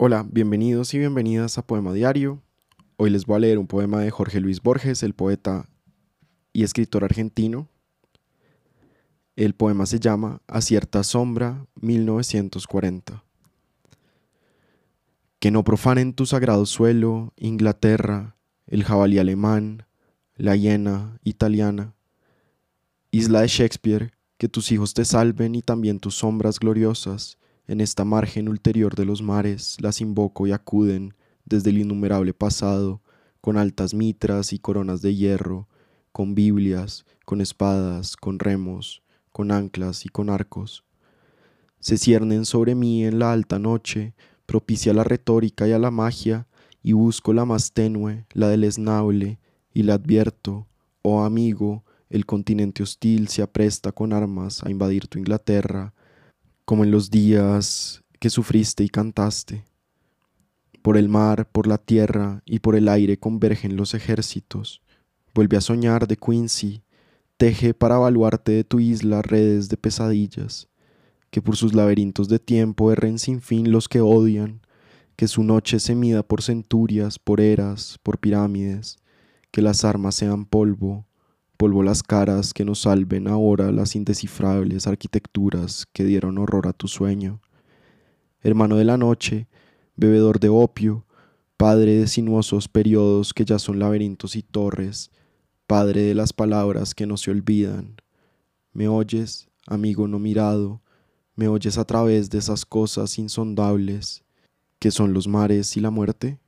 Hola, bienvenidos y bienvenidas a Poema Diario. Hoy les voy a leer un poema de Jorge Luis Borges, el poeta y escritor argentino. El poema se llama A cierta sombra 1940. Que no profanen tu sagrado suelo, Inglaterra, el jabalí alemán, la hiena italiana. Isla de Shakespeare, que tus hijos te salven y también tus sombras gloriosas en esta margen ulterior de los mares las invoco y acuden desde el innumerable pasado, con altas mitras y coronas de hierro, con Biblias, con espadas, con remos, con anclas y con arcos. Se ciernen sobre mí en la alta noche, propicia la retórica y a la magia, y busco la más tenue, la del esnable, y la advierto, oh amigo, el continente hostil se apresta con armas a invadir tu Inglaterra, como en los días que sufriste y cantaste. Por el mar, por la tierra y por el aire convergen los ejércitos. Vuelve a soñar de Quincy, teje para evaluarte de tu isla redes de pesadillas, que por sus laberintos de tiempo erren sin fin los que odian, que su noche se mida por centurias, por eras, por pirámides, que las armas sean polvo, polvo las caras que nos salven ahora las indescifrables arquitecturas que dieron horror a tu sueño. Hermano de la noche, bebedor de opio, padre de sinuosos periodos que ya son laberintos y torres, padre de las palabras que no se olvidan. ¿Me oyes, amigo no mirado? ¿Me oyes a través de esas cosas insondables que son los mares y la muerte?